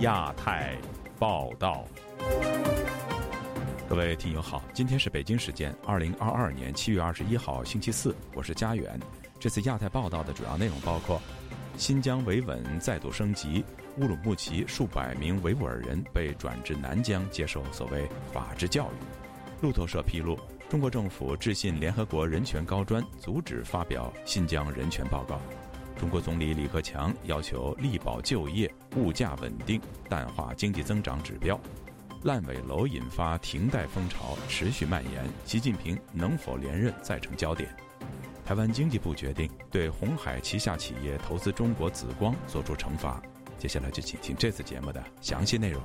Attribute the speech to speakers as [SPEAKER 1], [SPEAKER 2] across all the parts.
[SPEAKER 1] 亚太报道，各位听友好，今天是北京时间二零二二年七月二十一号星期四，我是佳远。这次亚太报道的主要内容包括：新疆维稳再度升级，乌鲁木齐数百名维吾尔人被转至南疆接受所谓法治教育；路透社披露，中国政府致信联合国人权高专，阻止发表新疆人权报告。中国总理李克强要求力保就业、物价稳定，淡化经济增长指标。烂尾楼引发停贷风潮持续蔓延，习近平能否连任再成焦点。台湾经济部决定对红海旗下企业投资中国紫光作出惩罚。接下来就请听这次节目的详细内容。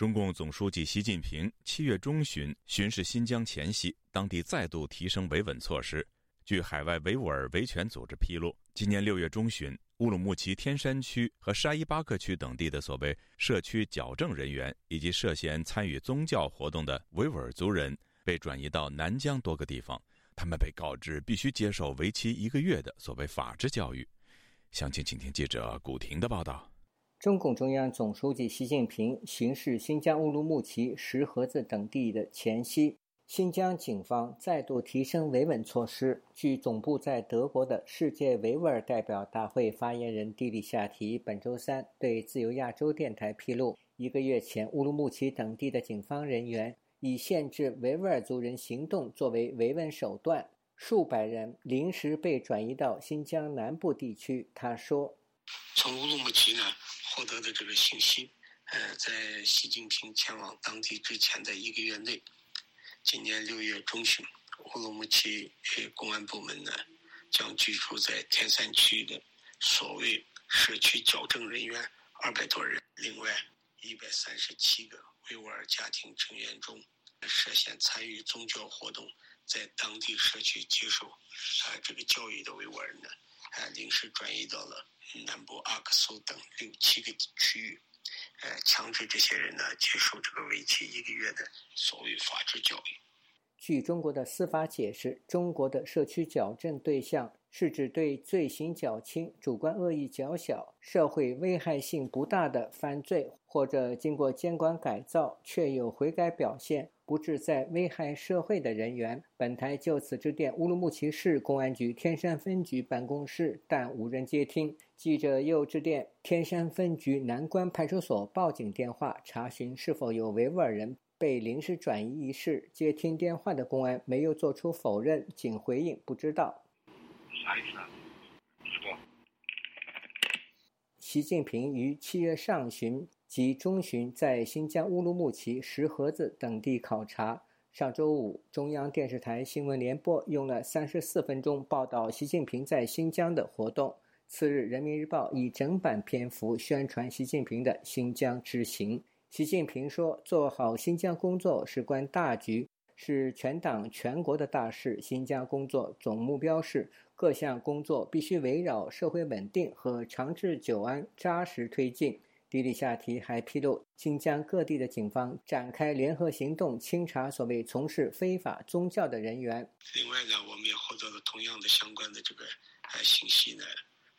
[SPEAKER 1] 中共总书记习近平七月中旬巡视新疆前夕，当地再度提升维稳措施。据海外维吾尔维权组织披露，今年六月中旬，乌鲁木齐天山区和沙依巴克区等地的所谓社区矫正人员，以及涉嫌参与宗教活动的维吾尔族人，被转移到南疆多个地方。他们被告知必须接受为期一个月的所谓法治教育。详情，请听记者古婷的报道。
[SPEAKER 2] 中共中央总书记习近平巡视新疆乌鲁木齐、石河子等地的前夕，新疆警方再度提升维稳措施。据总部在德国的世界维吾尔代表大会发言人蒂里夏提本周三对自由亚洲电台披露，一个月前，乌鲁木齐等地的警方人员以限制维吾尔族人行动作为维稳手段，数百人临时被转移到新疆南部地区。他说：“
[SPEAKER 3] 从乌鲁木齐呢。”获得的这个信息，呃，在习近平前往当地之前的一个月内，今年六月中旬，乌鲁木齐公安部门呢，将居住在天山区的所谓社区矫正人员二百多人，另外一百三十七个维吾尔家庭成员中，涉嫌参与宗教活动，在当地社区接受啊这个教育的维吾尔人呢，啊临时转移到了。南部阿克苏等六七个区域，呃，强制这些人呢接受这个为期一个月的所谓法治教育。
[SPEAKER 2] 据中国的司法解释，中国的社区矫正对象是指对罪行较轻、主观恶意较小、社会危害性不大的犯罪，或者经过监管改造却有悔改表现。不致再危害社会的人员，本台就此致电乌鲁木齐市公安局天山分局办公室，但无人接听。记者又致电天山分局南关派出所报警电话，查询是否有维吾尔人被临时转移一事。接听电话的公安没有做出否认，仅回应不知道。
[SPEAKER 3] 啥意思啊？
[SPEAKER 2] 习近平于七月上旬。及中旬在新疆乌鲁木齐、石河子等地考察。上周五，中央电视台新闻联播用了三十四分钟报道习近平在新疆的活动。次日，《人民日报》以整版篇幅宣传习近平的新疆之行。习近平说：“做好新疆工作事关大局，是全党全国的大事。新疆工作总目标是各项工作必须围绕社会稳定和长治久安扎实推进。”迪里夏提还披露，新疆各地的警方展开联合行动，清查所谓从事非法宗教的人员。
[SPEAKER 3] 另外呢，我们也获得了同样的相关的这个呃信息呢，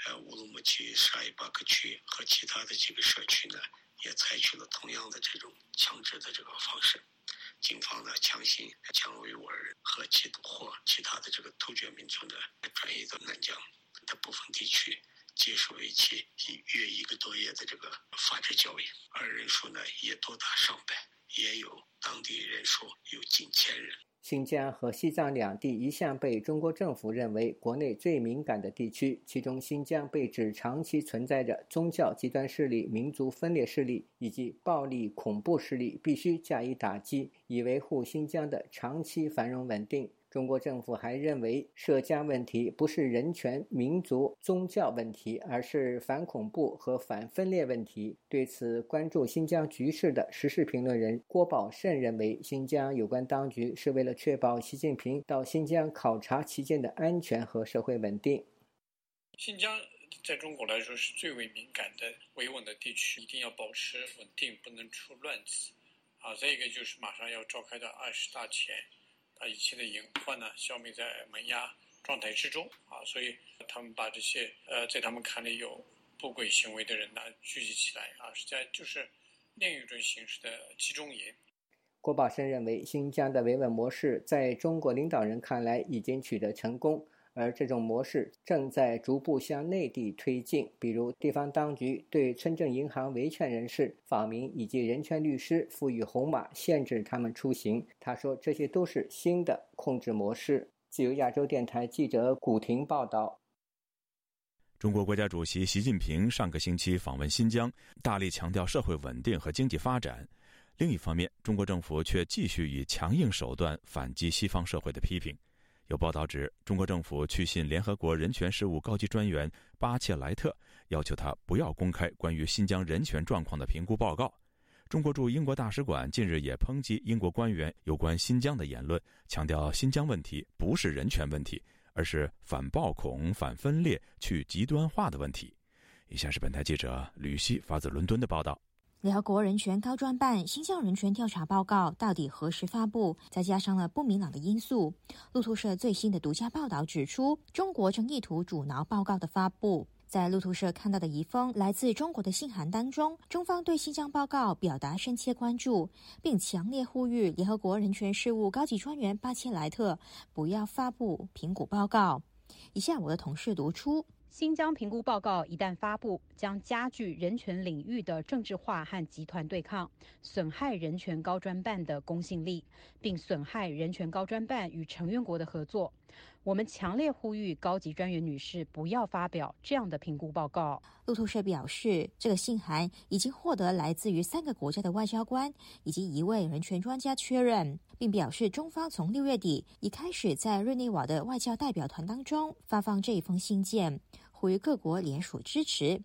[SPEAKER 3] 呃，乌鲁木齐沙依巴克区和其他的几个社区呢，也采取了同样的这种强制的这个方式，警方呢强行将维吾尔人和其或其他的这个突厥民族呢转移到南疆的部分地区。接受为期一约一个多月的这个法治教育，而人数呢也多达上百，也有当地人数有近千人。
[SPEAKER 2] 新疆和西藏两地一向被中国政府认为国内最敏感的地区，其中新疆被指长期存在着宗教极端势力、民族分裂势力以及暴力恐怖势力，必须加以打击，以维护新疆的长期繁荣稳定。中国政府还认为，涉疆问题不是人权、民族、宗教问题，而是反恐怖和反分裂问题。对此，关注新疆局势的时事评论人郭宝胜认为，新疆有关当局是为了确保习近平到新疆考察期间的安全和社会稳定。
[SPEAKER 4] 新疆在中国来说是最为敏感的、维稳的地区，一定要保持稳定，不能出乱子。啊，再一个就是马上要召开的二十大前。把一切的隐患呢消灭在萌芽，状态之中啊，所以他们把这些呃在他们看来有不轨行为的人呢聚集起来啊，实际上就是另一种形式的集中营。
[SPEAKER 2] 郭宝生认为，新疆的维稳模式在中国领导人看来已经取得成功。而这种模式正在逐步向内地推进，比如地方当局对村镇银行维权人士、访民以及人权律师赋予红码，限制他们出行。他说，这些都是新的控制模式。自由亚洲电台记者古婷报道。
[SPEAKER 1] 中国国家主席习近平上个星期访问新疆，大力强调社会稳定和经济发展。另一方面，中国政府却继续以强硬手段反击西方社会的批评。有报道指，中国政府去信联合国人权事务高级专员巴切莱特，要求他不要公开关于新疆人权状况的评估报告。中国驻英国大使馆近日也抨击英国官员有关新疆的言论，强调新疆问题不是人权问题，而是反暴恐、反分裂、去极端化的问题。以下是本台记者吕希发自伦敦的报道。
[SPEAKER 5] 联合国人权高专办新疆人权调查报告到底何时发布？再加上了不明朗的因素。路透社最新的独家报道指出，中国正意图阻挠报告的发布。在路透社看到的一封来自中国的信函当中，中方对新疆报告表达深切关注，并强烈呼吁联合国人权事务高级专员巴切莱特不要发布评估报告。以下我的同事读出。
[SPEAKER 6] 新疆评估报告一旦发布，将加剧人权领域的政治化和集团对抗，损害人权高专办的公信力，并损害人权高专办与成员国的合作。我们强烈呼吁高级专员女士不要发表这样的评估报告。
[SPEAKER 5] 路透社表示，这个信函已经获得来自于三个国家的外交官以及一位人权专家确认，并表示中方从六月底已开始在日内瓦的外交代表团当中发放这一封信件。呼吁各国联署支持。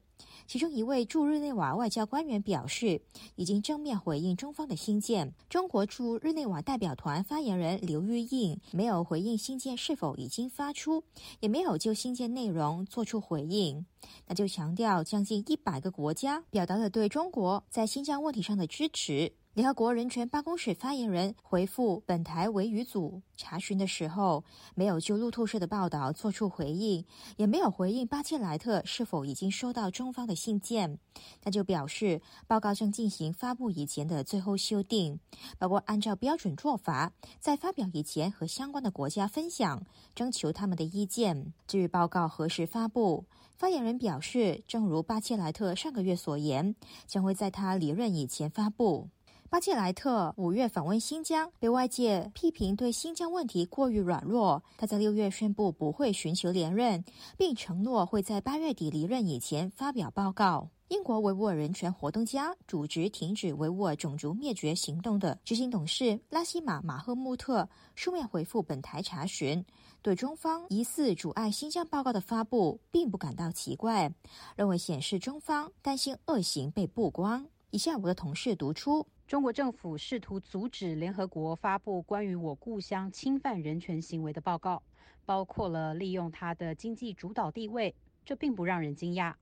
[SPEAKER 5] 其中一位驻日内瓦外交官员表示，已经正面回应中方的新建。中国驻日内瓦代表团发言人刘玉印没有回应新建是否已经发出，也没有就新建内容做出回应。那就强调，将近一百个国家表达了对中国在新疆问题上的支持。联合国人权办公室发言人回复本台维语组查询的时候，没有就路透社的报道做出回应，也没有回应巴切莱特是否已经收到中方的信件。他就表示报告正进行发布以前的最后修订，包括按照标准做法，在发表以前和相关的国家分享，征求他们的意见。至于报告何时发布，发言人表示，正如巴切莱特上个月所言，将会在他离任以前发布。巴切莱特五月访问新疆，被外界批评对新疆问题过于软弱。他在六月宣布不会寻求连任，并承诺会在八月底离任以前发表报告。英国维吾尔人权活动家、组织停止维吾尔种族灭绝行动的执行董事拉希马·马赫穆特书面回复本台查询，对中方疑似阻碍新疆报告的发布并不感到奇怪，认为显示中方担心恶行被曝光。以下我的同事读出。
[SPEAKER 6] 中国政府试图阻止联合国发布关于我故乡侵犯人权行为的报告，包括了利用它的经济主导地位，这并不让人惊讶。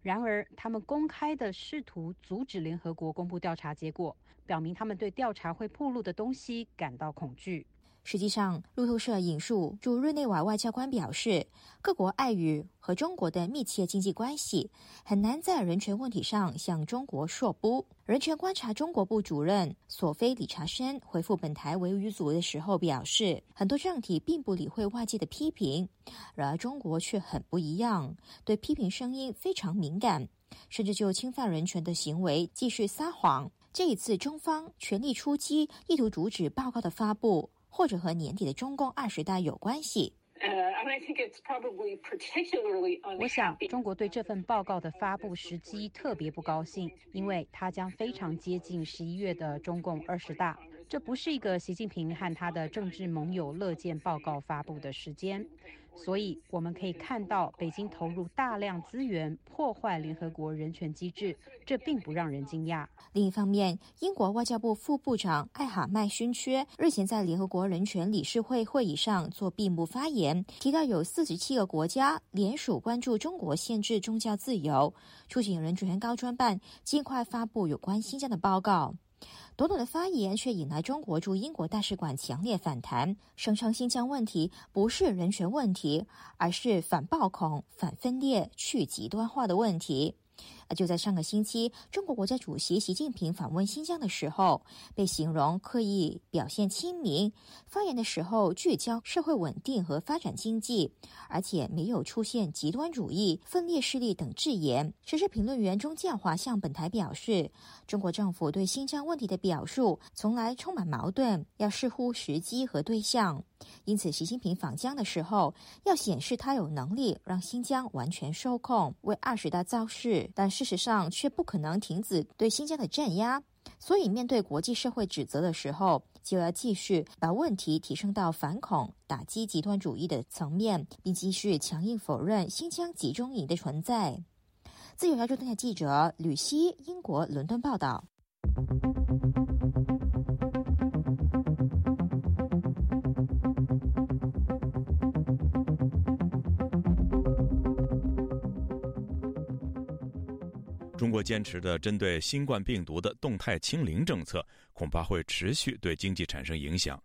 [SPEAKER 6] 然而，他们公开的试图阻止联合国公布调查结果，表明他们对调查会暴露的东西感到恐惧。
[SPEAKER 5] 实际上，路透社引述驻日内瓦外交官表示，各国碍于和中国的密切经济关系，很难在人权问题上向中国说不。人权观察中国部主任索菲·理查森回复本台维语组的时候表示，很多政体并不理会外界的批评，然而中国却很不一样，对批评声音非常敏感，甚至就侵犯人权的行为继续撒谎。这一次，中方全力出击，意图阻止报告的发布。或者和年底的中共二十大有关系。
[SPEAKER 6] 我想，中国对这份报告的发布时机特别不高兴，因为它将非常接近十一月的中共二十大，这不是一个习近平和他的政治盟友乐见报告发布的时间。所以我们可以看到，北京投入大量资源破坏联合国人权机制，这并不让人惊讶。
[SPEAKER 5] 另一方面，英国外交部副部长艾哈迈勋缺日前在联合国人权理事会会议上做闭幕发言，提到有四十七个国家联署关注中国限制宗教自由，促请人权高专办尽快发布有关新疆的报告。短短的发言却引来中国驻英国大使馆强烈反弹，声称新疆问题不是人权问题，而是反暴恐、反分裂、去极端化的问题。就在上个星期，中国国家主席习近平访问新疆的时候，被形容刻意表现亲民，发言的时候聚焦社会稳定和发展经济，而且没有出现极端主义、分裂势力等字眼。时事评论员钟建华向本台表示，中国政府对新疆问题的表述从来充满矛盾，要视乎时机和对象。因此，习近平访疆的时候，要显示他有能力让新疆完全受控，为二十大造势。但是事实上，却不可能停止对新疆的镇压。所以，面对国际社会指责的时候，就要继续把问题提升到反恐、打击极端主义的层面，并继续强硬否认新疆集中营的存在。自由亚洲电台记者吕希，英国伦敦报道。
[SPEAKER 1] 中国坚持的针对新冠病毒的动态清零政策，恐怕会持续对经济产生影响。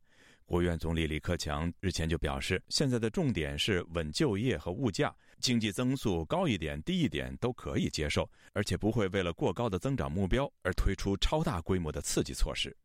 [SPEAKER 1] 国务院总理李克强日前就表示，现在的重点是稳就业和物价，经济增速高一点、低一点都可以接受，而且不会为了过高的增长目标而推出超大规模的刺激措施。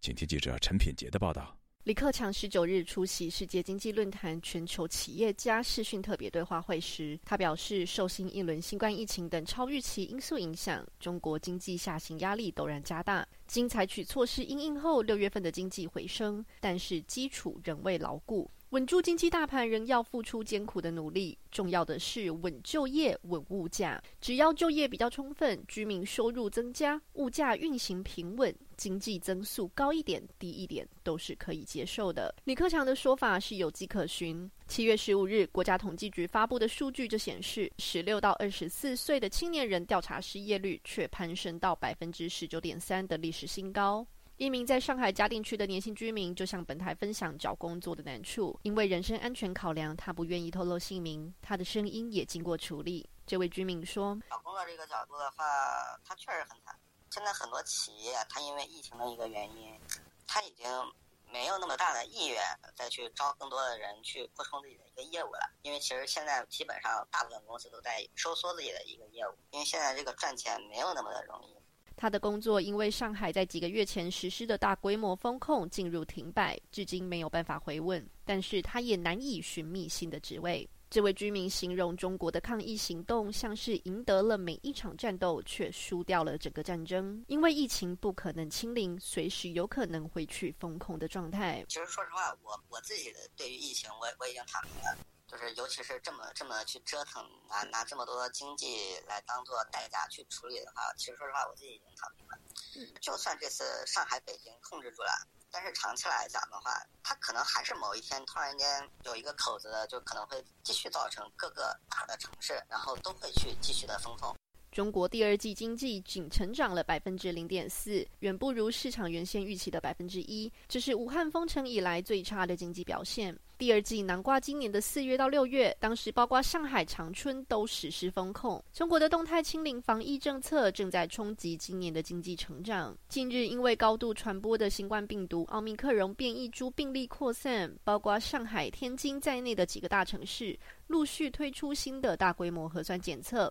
[SPEAKER 1] 请听记者陈品杰的报道。
[SPEAKER 7] 李克强十九日出席世界经济论坛全球企业家视讯特别对话会时，他表示，受新一轮新冠疫情等超预期因素影响，中国经济下行压力陡然加大。经采取措施应应后，六月份的经济回升，但是基础仍未牢固。稳住经济大盘仍要付出艰苦的努力，重要的是稳就业、稳物价。只要就业比较充分，居民收入增加，物价运行平稳，经济增速高一点、低一点都是可以接受的。李克强的说法是有迹可循。七月十五日，国家统计局发布的数据就显示，十六到二十四岁的青年人调查失业率却攀升到百分之十九点三的历史新高。一名在上海嘉定区的年轻居民就向本台分享找工作的难处，因为人身安全考量，他不愿意透露姓名。他的声音也经过处理。这位居民说：“
[SPEAKER 8] 找工作这个角度的话，他确实很惨。现在很多企业，它因为疫情的一个原因，他已经没有那么大的意愿再去招更多的人去扩充自己的一个业务了。因为其实现在基本上大部分公司都在收缩自己的一个业务，因为现在这个赚钱没有那么的容易。”
[SPEAKER 7] 他的工作因为上海在几个月前实施的大规模风控进入停摆，至今没有办法回问。但是他也难以寻觅新的职位。这位居民形容中国的抗疫行动像是赢得了每一场战斗，却输掉了整个战争。因为疫情不可能清零，随时有可能回去封控的状态。
[SPEAKER 8] 其实说实话，我我自己的对于疫情，我我已经躺平了。就是，尤其是这么这么去折腾，拿拿这么多经济来当做代价去处理的话，其实说实话，我自己已经躺平了。就算这次上海、北京控制住了，但是长期来讲的话，它可能还是某一天突然间有一个口子，就可能会继续造成各个大的城市，然后都会去继续的封控。
[SPEAKER 7] 中国第二季经济仅成长了百分之零点四，远不如市场原先预期的百分之一，这是武汉封城以来最差的经济表现。第二季南瓜今年的四月到六月，当时包括上海、长春都实施封控。中国的动态清零防疫政策正在冲击今年的经济成长。近日，因为高度传播的新冠病毒奥密克戎变异株病例扩散，包括上海、天津在内的几个大城市陆续推出新的大规模核酸检测。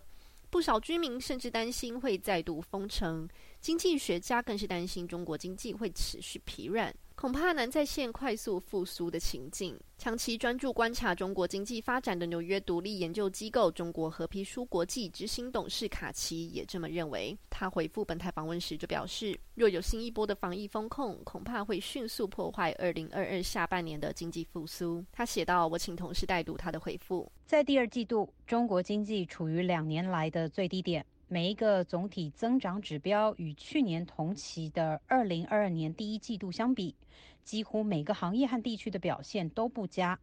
[SPEAKER 7] 不少居民甚至担心会再度封城，经济学家更是担心中国经济会持续疲软。恐怕难再现快速复苏的情景。长期专注观察中国经济发展的纽约独立研究机构中国和皮书国际执行董事卡奇也这么认为。他回复本台访问时就表示，若有新一波的防疫风控，恐怕会迅速破坏二零二二下半年的经济复苏。他写道：“我请同事代读他的回复。
[SPEAKER 6] 在第二季度，中国经济处于两年来的最低点。”每一个总体增长指标与去年同期的二零二二年第一季度相比，几乎每个行业和地区的表现都不佳。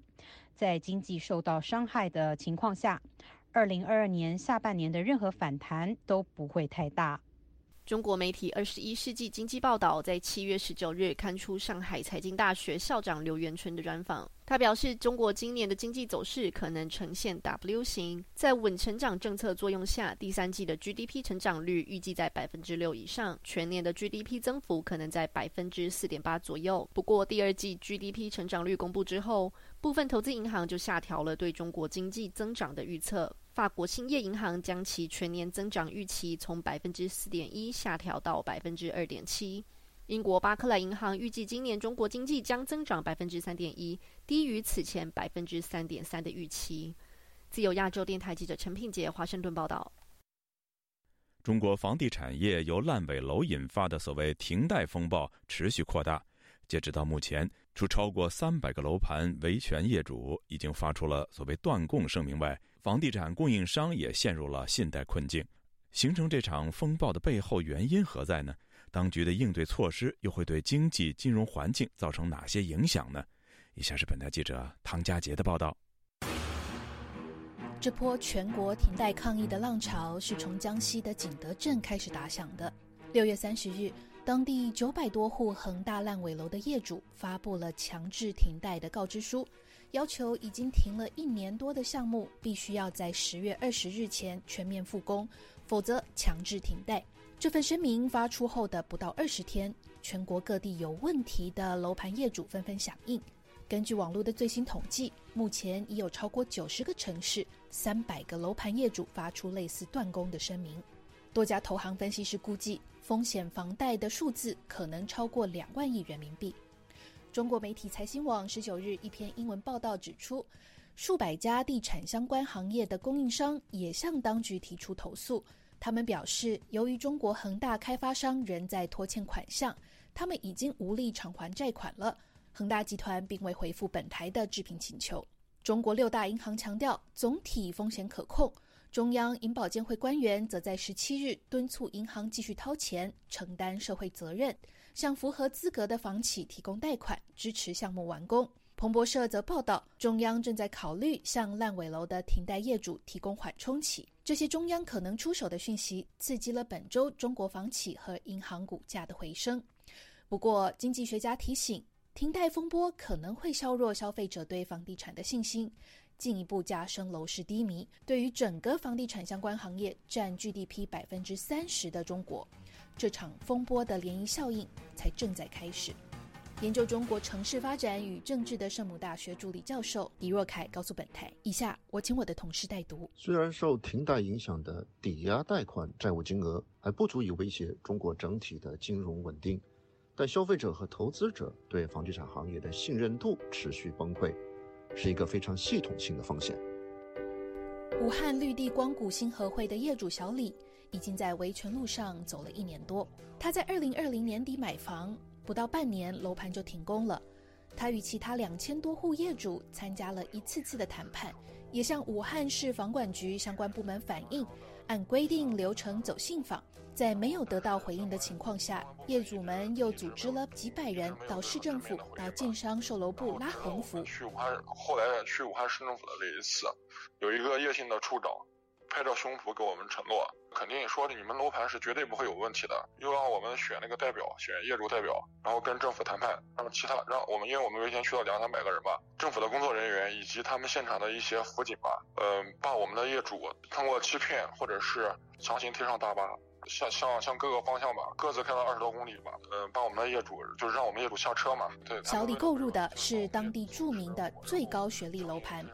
[SPEAKER 6] 在经济受到伤害的情况下，二零二二年下半年的任何反弹都不会太大。
[SPEAKER 7] 中国媒体《二十一世纪经济报道》在七月十九日刊出上海财经大学校长刘元春的专访。他表示，中国今年的经济走势可能呈现 W 型，在稳成长政策作用下，第三季的 GDP 成长率预计在百分之六以上，全年的 GDP 增幅可能在百分之四点八左右。不过，第二季 GDP 成长率公布之后，部分投资银行就下调了对中国经济增长的预测。法国兴业银行将其全年增长预期从百分之四点一下调到百分之二点七。英国巴克莱银行预计今年中国经济将增长百分之三点一，低于此前百分之三点三的预期。自由亚洲电台记者陈品杰华盛顿报道。
[SPEAKER 1] 中国房地产业由烂尾楼引发的所谓停贷风暴持续扩大，截止到目前，除超过三百个楼盘维权业主已经发出了所谓断供声明外，房地产供应商也陷入了信贷困境。形成这场风暴的背后原因何在呢？当局的应对措施又会对经济金融环境造成哪些影响呢？以下是本台记者唐佳杰的报道。
[SPEAKER 9] 这波全国停贷抗议的浪潮是从江西的景德镇开始打响的。六月三十日，当地九百多户恒大烂尾楼的业主发布了强制停贷的告知书。要求已经停了一年多的项目必须要在十月二十日前全面复工，否则强制停贷。这份声明发出后的不到二十天，全国各地有问题的楼盘业主纷纷响应。根据网络的最新统计，目前已有超过九十个城市、三百个楼盘业主发出类似断供的声明。多家投行分析师估计，风险房贷的数字可能超过两万亿人民币。中国媒体财新网十九日一篇英文报道指出，数百家地产相关行业的供应商也向当局提出投诉。他们表示，由于中国恒大开发商仍在拖欠款项，他们已经无力偿还债款了。恒大集团并未回复本台的置评请求。中国六大银行强调总体风险可控，中央银保监会官员则在十七日敦促银行继续掏钱，承担社会责任。向符合资格的房企提供贷款，支持项目完工。彭博社则报道，中央正在考虑向烂尾楼的停贷业主提供缓冲期。这些中央可能出手的讯息，刺激了本周中国房企和银行股价的回升。不过，经济学家提醒，停贷风波可能会削弱消费者对房地产的信心，进一步加深楼市低迷。对于整个房地产相关行业占 GDP 百分之三十的中国。这场风波的涟漪效应才正在开始。研究中国城市发展与政治的圣母大学助理教授李若凯告诉本台：“以下我请我的同事代读。
[SPEAKER 10] 虽然受停贷影响的抵押贷款债务金额还不足以威胁中国整体的金融稳定，但消费者和投资者对房地产行业的信任度持续崩溃，是一个非常系统性的风险。”
[SPEAKER 9] 武汉绿地光谷新合会的业主小李。已经在维权路上走了一年多。他在二零二零年底买房，不到半年楼盘就停工了。他与其他两千多户业主参加了一次次的谈判，也向武汉市房管局相关部门反映，按规定流程走信访。在没有得到回应的情况下，业主们又组织了几百人到市政府、到建商售楼部拉横幅。
[SPEAKER 11] 去武汉，后来去武汉市政府的那一次，有一个叶姓的处长。拍着胸脯给我们承诺，肯定说你们楼盘是绝对不会有问题的。又让我们选那个代表，选业主代表，然后跟政府谈判，让其他让我们，因为我们维权去了两三百个人吧，政府的工作人员以及他们现场的一些辅警吧，嗯，把我们的业主通过欺骗或者是强行推上大巴，向向向各个方向吧，各自开了二十多公里吧，嗯，把我们的业主就是让我们业主下车嘛。对，
[SPEAKER 9] 小李购入的是当地著名的最高学历楼盘。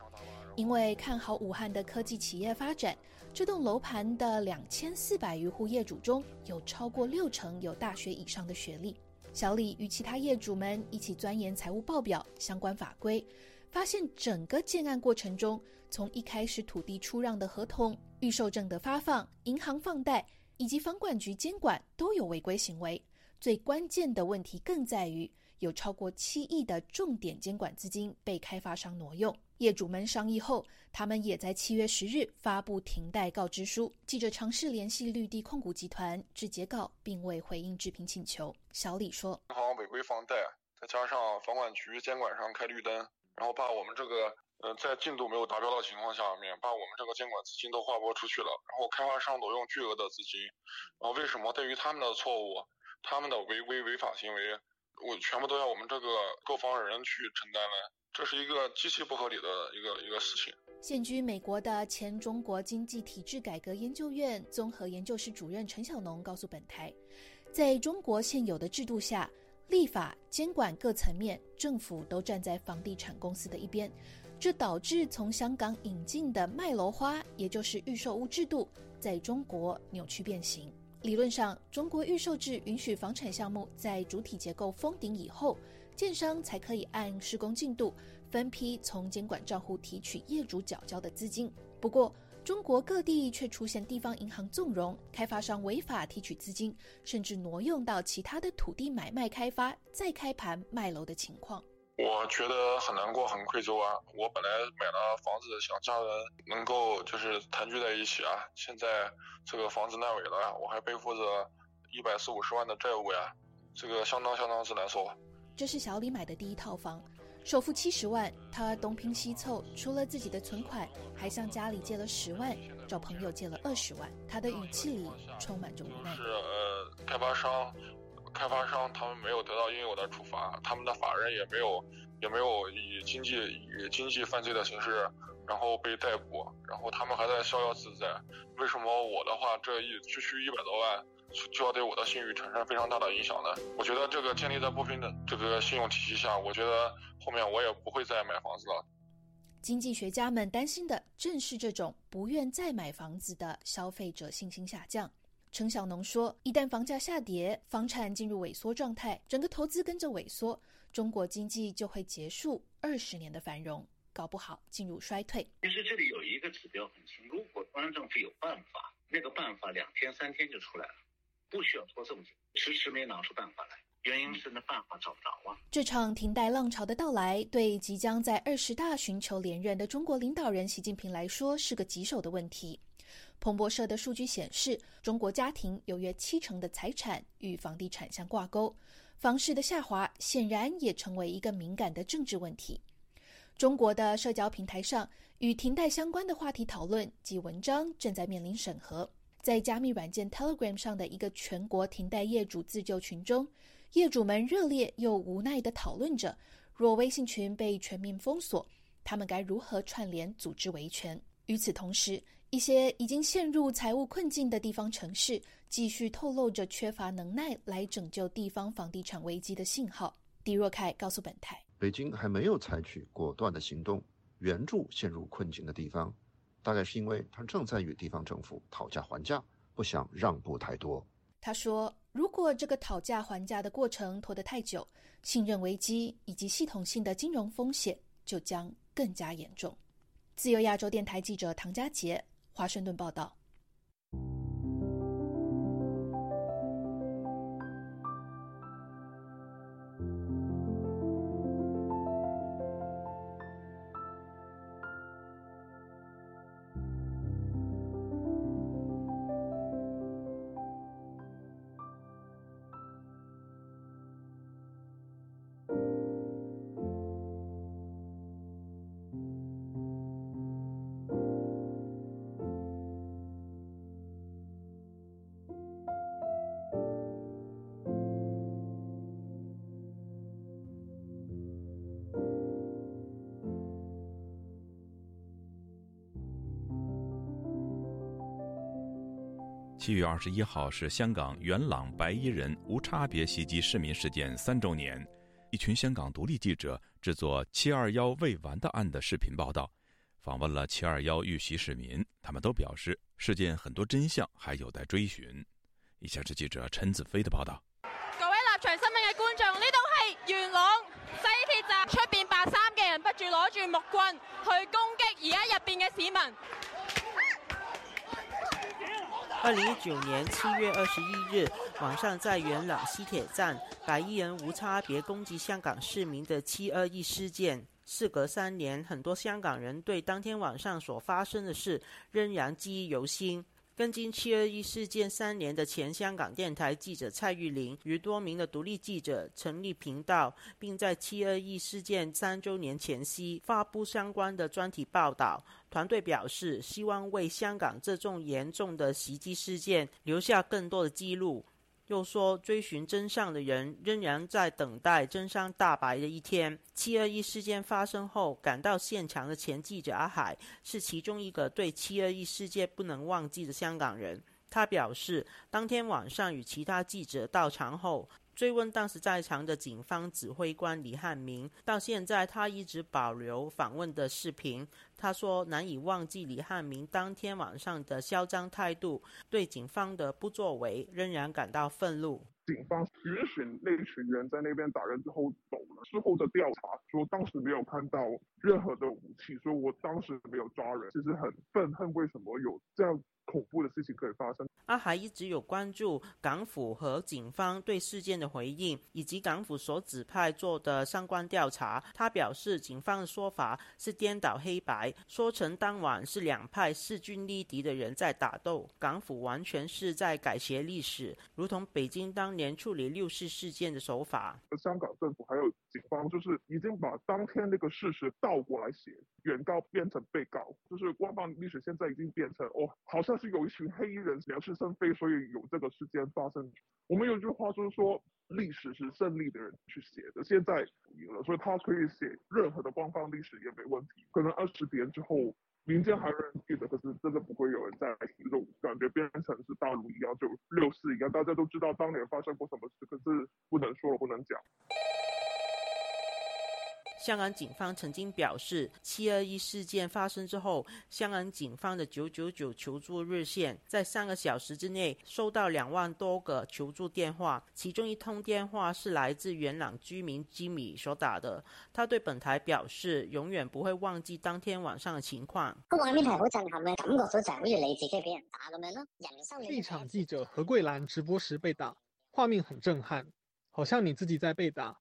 [SPEAKER 9] 因为看好武汉的科技企业发展，这栋楼盘的两千四百余户业主中有超过六成有大学以上的学历。小李与其他业主们一起钻研财务报表相关法规，发现整个建案过程中，从一开始土地出让的合同、预售证的发放、银行放贷以及房管局监管都有违规行为。最关键的问题更在于，有超过七亿的重点监管资金被开发商挪用。业主们商议后，他们也在七月十日发布停贷告知书。记者尝试联系绿地控股集团至截稿，并未回应置评请求。小李说：“
[SPEAKER 11] 银行违规放贷，再加上房管局监管上开绿灯，然后把我们这个呃在进度没有达标的情况下面，把我们这个监管资金都划拨出去了，然后开发商挪用巨额的资金，然后为什么对于他们的错误、他们的违规违法行为，我全部都要我们这个购房人去承担呢？这是一个极其不合理的一个一个事情。
[SPEAKER 9] 现居美国的前中国经济体制改革研究院综合研究室主任陈小农告诉本台，在中国现有的制度下，立法监管各层面，政府都站在房地产公司的一边，这导致从香港引进的卖楼花，也就是预售屋制度，在中国扭曲变形。理论上，中国预售制允许房产项目在主体结构封顶以后。建商才可以按施工进度分批从监管账户提取业主缴交的资金。不过，中国各地却出现地方银行纵容开发商违法提取资金，甚至挪用到其他的土地买卖开发，再开盘卖楼的情况。
[SPEAKER 11] 我觉得很难过，很愧疚啊！我本来买了房子，想家人能够就是团聚在一起啊，现在这个房子烂尾了，我还背负着一百四五十万的债务呀，这个相当相当之难受。
[SPEAKER 9] 这是小李买的第一套房，首付七十万，他东拼西凑，除了自己的存款，还向家里借了十万，找朋友借了二十万。他的语气里充满着无奈。
[SPEAKER 11] 是呃，开发商，开发商他们没有得到应有的处罚，他们的法人也没有，也没有以经济以经济犯罪的形式，然后被逮捕，然后他们还在逍遥自在。为什么我的话这一区区一百多万？就要对我的信誉产生非常大的影响呢。我觉得这个建立在不平等这个信用体系下，我觉得后面我也不会再买房子了。
[SPEAKER 9] 经济学家们担心的正是这种不愿再买房子的消费者信心下降。陈小农说：“一旦房价下跌，房产进入萎缩状态，整个投资跟着萎缩，中国经济就会结束二十年的繁荣，搞不好进入衰退。”
[SPEAKER 12] 其实这里有一个指标很清，如果中央政府有办法，那个办法两天三天就出来了。不需要拖这么久，迟迟没拿出办法来，原因是那办法找不着啊。
[SPEAKER 9] 这场停贷浪潮的到来，对即将在二十大寻求连任的中国领导人习近平来说是个棘手的问题。彭博社的数据显示，中国家庭有约七成的财产与房地产相挂钩，房市的下滑显然也成为一个敏感的政治问题。中国的社交平台上，与停贷相关的话题讨论及文章正在面临审核。在加密软件 Telegram 上的一个全国停贷业主自救群中，业主们热烈又无奈地讨论着：若微信群被全面封锁，他们该如何串联组织维权？与此同时，一些已经陷入财务困境的地方城市继续透露着缺乏能耐来拯救地方房地产危机的信号。狄若凯告诉本台：“
[SPEAKER 10] 北京还没有采取果断的行动援助陷入困境的地方。”大概是因为他正在与地方政府讨价还价，不想让步太多。
[SPEAKER 9] 他说：“如果这个讨价还价的过程拖得太久，信任危机以及系统性的金融风险就将更加严重。”自由亚洲电台记者唐佳杰，华盛顿报道。
[SPEAKER 1] 七月二十一号是香港元朗白衣人无差别袭击市民事件三周年，一群香港独立记者制作“七二幺未完的案”的视频报道，访问了“七二幺”遇袭市民，他们都表示事件很多真相还有待追寻。以下是记者陈子飞的报道。
[SPEAKER 13] 各位立场新闻嘅观众，呢度系元朗西铁站出边白衫嘅人，不住攞住木棍去攻击而家入边嘅市民。
[SPEAKER 14] 二零一九年七月二十一日晚上，在元朗西铁站，白衣人无差别攻击香港市民的“七二一”事件，事隔三年，很多香港人对当天晚上所发生的事仍然记忆犹新。跟进七二一事件三年的前香港电台记者蔡玉玲与多名的独立记者成立频道，并在七二一事件三周年前夕发布相关的专题报道。团队表示，希望为香港这种严重的袭击事件留下更多的记录。又说，追寻真相的人仍然在等待真相大白的一天。七二一事件发生后，赶到现场的前记者阿海是其中一个对七二一事件不能忘记的香港人。他表示，当天晚上与其他记者到场后。追问当时在场的警方指挥官李汉明，到现在他一直保留访问的视频。他说难以忘记李汉明当天晚上的嚣张态度，对警方的不作为仍然感到愤怒。
[SPEAKER 15] 警方允许那群人在那边打人之后走了，事后的调查说当时没有看到任何的武器，说我当时没有抓人，其实很愤恨为什么有这样。恐怖的事情可以发生。
[SPEAKER 14] 阿海一直有关注港府和警方对事件的回应，以及港府所指派做的相关调查。他表示，警方的说法是颠倒黑白，说成当晚是两派势均力敌的人在打斗，港府完全是在改写历史，如同北京当年处理六四事件的手法。
[SPEAKER 15] 香港政府还有方，就是已经把当天那个事实倒过来写，原告变成被告，就是官方历史现在已经变成哦，好像。是有一群黑衣人聊是生非，所以有这个事件发生。我们有句话就是说，历史是胜利的人去写的。现在赢了，所以他可以写任何的官方历史也没问题。可能二十年之后，民间还有人记得，可是真的不会有人再这种感觉变成是大陆一样，就六四一样，大家都知道当年发生过什么事，可是不能说了，不能讲。
[SPEAKER 14] 香港警方曾经表示，七二一事件发生之后，香港警方的九九九求助热线在三个小时之内收到两万多个求助电话，其中一通电话是来自元朗居民吉米所打的。他对本台表示，永远不会忘记当天晚上的情况。
[SPEAKER 16] 个画面系好震撼嘅，感觉到就系好似你自己俾人打咁样咯。人收
[SPEAKER 17] 一场记者何桂兰直播时被打，画面很震撼，好像你自己在被打。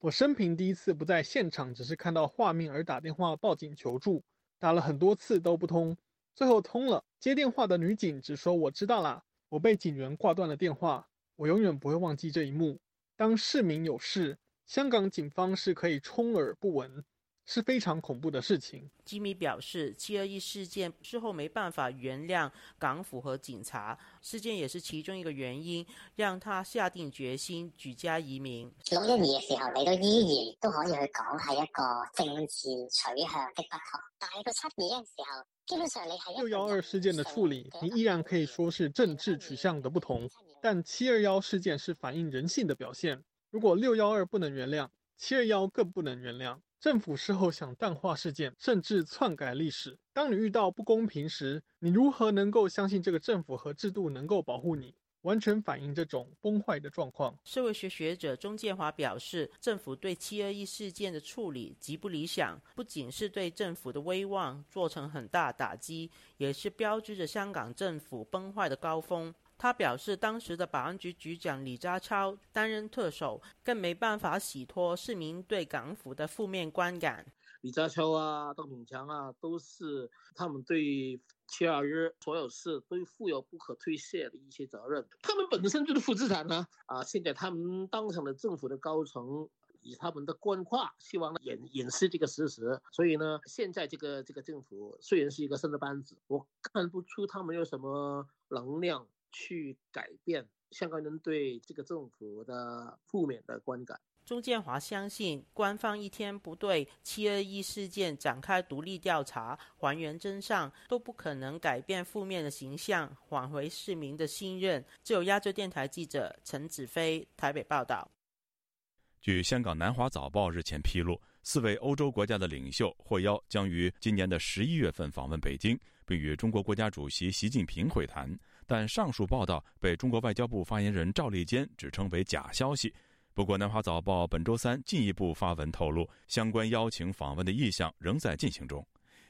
[SPEAKER 17] 我生平第一次不在现场，只是看到画面而打电话报警求助，打了很多次都不通，最后通了。接电话的女警只说：“我知道啦。”我被警员挂断了电话。我永远不会忘记这一幕。当市民有事，香港警方是可以充耳不闻。是非常恐怖的事情。
[SPEAKER 14] 吉米表示，七二一事件之后没办法原谅港府和警察，事件也是其中一个原因，让他下定决心举家移民。
[SPEAKER 16] 六一二嘅时候，你都依然都可以去讲系一个政治取向的不同，但系到七二嘅时候，基本上你系
[SPEAKER 17] 六幺二事件的处理，你依然可以说是政治取向的不同，但七二幺事件是反映人性的表现。如果六幺二不能原谅，七二幺更不能原谅。政府事后想淡化事件，甚至篡改历史。当你遇到不公平时，你如何能够相信这个政府和制度能够保护你？完全反映这种崩坏的状况。
[SPEAKER 14] 社会学学者钟建华表示，政府对七二一事件的处理极不理想，不仅是对政府的威望造成很大打击，也是标志着香港政府崩坏的高峰。他表示，当时的保安局局长李家超担任特首，更没办法洗脱市民对港府的负面观感。
[SPEAKER 18] 李家超啊，邓炳强啊，都是他们对七二一所有事都负有不可推卸的一些责任。他们本身就是负资产呢。啊，现在他们当上了政府的高层，以他们的官话，希望掩掩饰这个事实。所以呢，现在这个这个政府虽然是一个新的班子，我看不出他们有什么能量。去改变香港人对这个政府的负面的观感。
[SPEAKER 14] 钟建华相信，官方一天不对七二一事件展开独立调查、还原真相，都不可能改变负面的形象，挽回市民的信任。只有亚洲电台记者陈子飞台北报道。
[SPEAKER 1] 据香港南华早报日前披露，四位欧洲国家的领袖获邀将于今年的十一月份访问北京，并与中国国家主席习近平会谈。但上述报道被中国外交部发言人赵立坚指称为假消息。不过，《南华早报》本周三进一步发文透露，相关邀请访问的意向仍在进行中。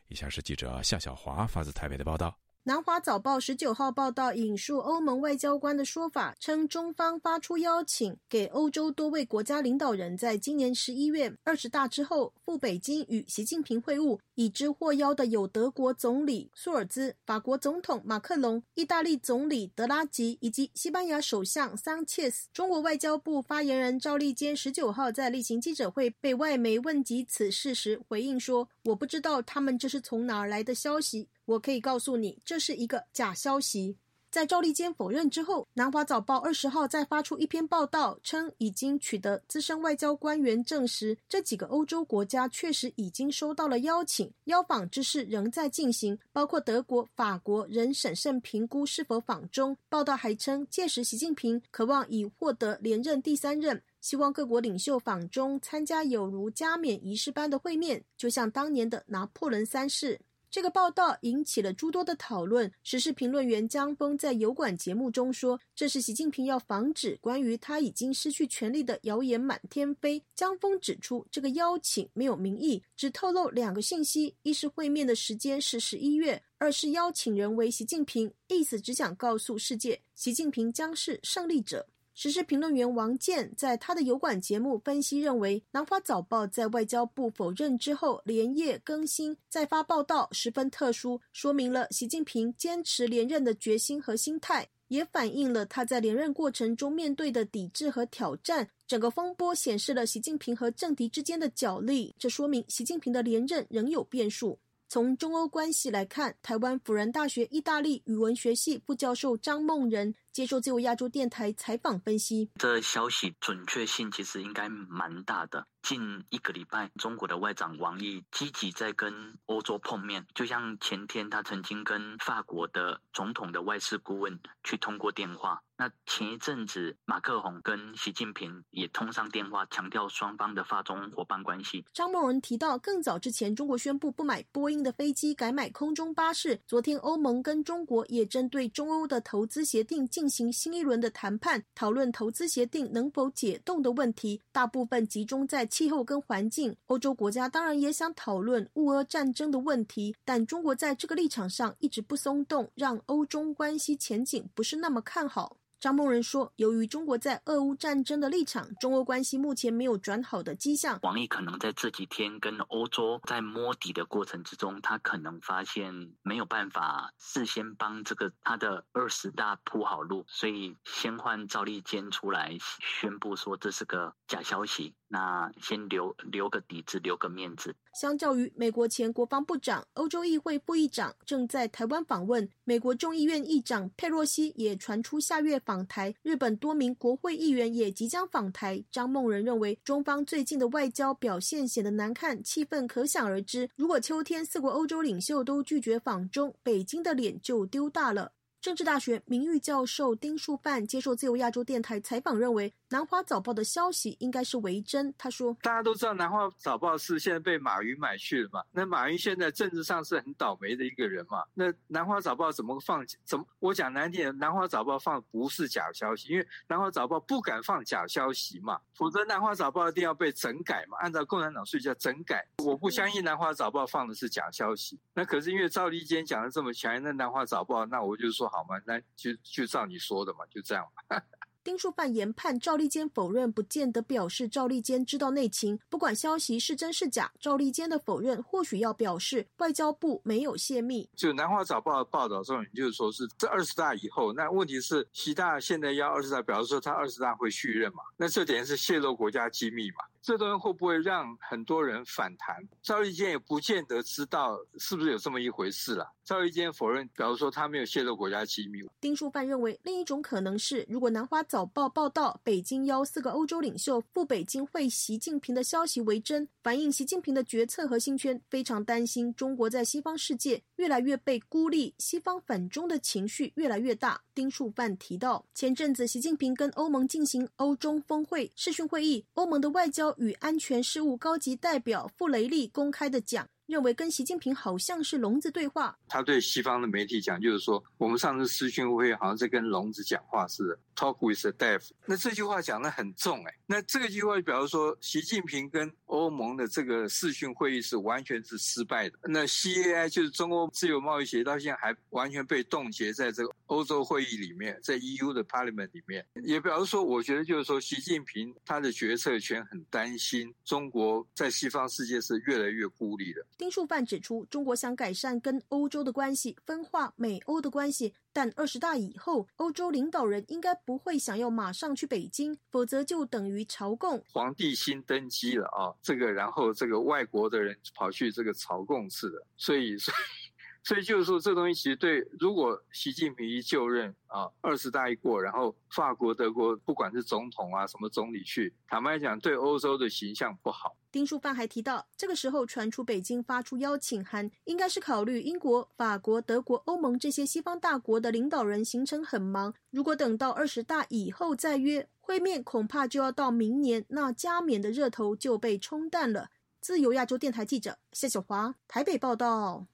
[SPEAKER 1] 以下是记者夏小华发自台北的报道。
[SPEAKER 19] 南华早报十九号报道引述欧盟外交官的说法，称中方发出邀请给欧洲多位国家领导人，在今年十一月二十大之后赴北京与习近平会晤。已知获邀的有德国总理舒尔兹、法国总统马克龙、意大利总理德拉吉以及西班牙首相桑切斯。中国外交部发言人赵立坚十九号在例行记者会被外媒问及此事时回应说：“我不知道他们这是从哪儿来的消息，我可以告诉你，这是一个假消息。”在赵立坚否认之后，南华早报二十号再发出一篇报道，称已经取得资深外交官员证实，这几个欧洲国家确实已经收到了邀请，邀访之事仍在进行，包括德国、法国仍审慎评估是否访中。报道还称，届时习近平渴望以获得连任第三任，希望各国领袖访中参加有如加冕仪式般的会面，就像当年的拿破仑三世。这个报道引起了诸多的讨论。时事评论员江峰在油管节目中说：“这是习近平要防止关于他已经失去权力的谣言满天飞。”江峰指出，这个邀请没有名义，只透露两个信息：一是会面的时间是十一月；二是邀请人为习近平，意思只想告诉世界，习近平将是胜利者。时事评论员王健在他的油管节目分析认为，《南华早报》在外交部否认之后连夜更新再发报道，十分特殊，说明了习近平坚持连任的决心和心态，也反映了他在连任过程中面对的抵制和挑战。整个风波显示了习近平和政敌之间的角力，这说明习近平的连任仍有变数。从中欧关系来看，台湾辅仁大学意大利语文学系副教授张梦仁。接受自由亚洲电台采访分析，
[SPEAKER 20] 这消息准确性其实应该蛮大的。近一个礼拜，中国的外长王毅积极在跟欧洲碰面，就像前天他曾经跟法国的总统的外事顾问去通过电话。那前一阵子，马克宏跟习近平也通上电话，强调双方的法中伙伴关系。
[SPEAKER 19] 张梦仁提到，更早之前，中国宣布不买波音的飞机，改买空中巴士。昨天，欧盟跟中国也针对中欧的投资协定。进行新一轮的谈判，讨论投资协定能否解冻的问题，大部分集中在气候跟环境。欧洲国家当然也想讨论乌俄战争的问题，但中国在这个立场上一直不松动，让欧中关系前景不是那么看好。张梦仁说：“由于中国在俄乌战争的立场，中欧关系目前没有转好的迹象。
[SPEAKER 20] 王毅可能在这几天跟欧洲在摸底的过程之中，他可能发现没有办法事先帮这个他的二十大铺好路，所以先换赵立坚出来宣布说这是个假消息。”那先留留个底子，留个面子。
[SPEAKER 19] 相较于美国前国防部长、欧洲议会副议长正在台湾访问，美国众议院议长佩洛西也传出下月访台，日本多名国会议员也即将访台。张梦仁认为，中方最近的外交表现显得难看，气氛可想而知。如果秋天四国欧洲领袖都拒绝访中，北京的脸就丢大了。政治大学名誉教授丁树范接受自由亚洲电台采访，认为南华早报的消息应该是为真。他说：“
[SPEAKER 21] 大家都知道南华早报是现在被马云买去了嘛？那马云现在政治上是很倒霉的一个人嘛？那南华早报怎么放？怎么我讲难听，南华早报放不是假消息，因为南华早报不敢放假消息嘛，否则南华早报一定要被整改嘛。按照共产党说叫整改，我不相信南华早报放的是假消息。那可是因为赵立坚讲的这么强，那南华早报，那我就说。”好吗？那就就照你说的嘛，就这样吧。
[SPEAKER 19] 丁树范研判，赵立坚否认，不见得表示赵立坚知道内情。不管消息是真是假，赵立坚的否认或许要表示外交部没有泄密。
[SPEAKER 21] 就南华早报报道重点就是说是这二十大以后，那问题是习大现在要二十大，表示说他二十大会续任嘛？那这点是泄露国家机密嘛？这东西会不会让很多人反弹？赵立坚也不见得知道是不是有这么一回事了。赵立坚否认，表示说他没有泄露国家机密。
[SPEAKER 19] 丁书范认为，另一种可能是，如果南华早报报道北京邀四个欧洲领袖赴北京会习近平的消息为真，反映习近平的决策核心圈非常担心中国在西方世界越来越被孤立，西方反中的情绪越来越大。丁树范提到，前阵子习近平跟欧盟进行欧中峰会视讯会议，欧盟的外交。与安全事务高级代表傅雷利公开的讲，认为跟习近平好像是聋子对话。
[SPEAKER 21] 他对西方的媒体讲，就是说我们上次视讯会好像在跟聋子讲话似的，talk with the deaf。那这句话讲的很重哎，那这句话表示说习近平跟欧盟的这个视讯会议是完全是失败的。那 CAI 就是中欧自由贸易协议到现在还完全被冻结在这个欧洲会议里面，在 EU 的 Parliament 里面，也表示说，我觉得就是说习近平他的决策权很担心中国在西方世界是越来越孤立的。
[SPEAKER 19] 丁树范指出，中国想改善跟欧洲的关系，分化美欧的关系，但二十大以后，欧洲领导人应该不会想要马上去北京，否则就等于朝贡。
[SPEAKER 21] 皇帝新登基了啊，这个然后这个外国的人跑去这个朝贡似的，所以所以。所以就是说，这东西其实对，如果习近平一就任啊，二十大一过，然后法国、德国不管是总统啊，什么总理去，坦白讲，对欧洲的形象不好。
[SPEAKER 19] 丁书范还提到，这个时候传出北京发出邀请函，应该是考虑英国、法国、德国、欧盟这些西方大国的领导人行程很忙，如果等到二十大以后再约会面，恐怕就要到明年，那加冕的热头就被冲淡了。自由亚洲电台记者谢小华台北报道。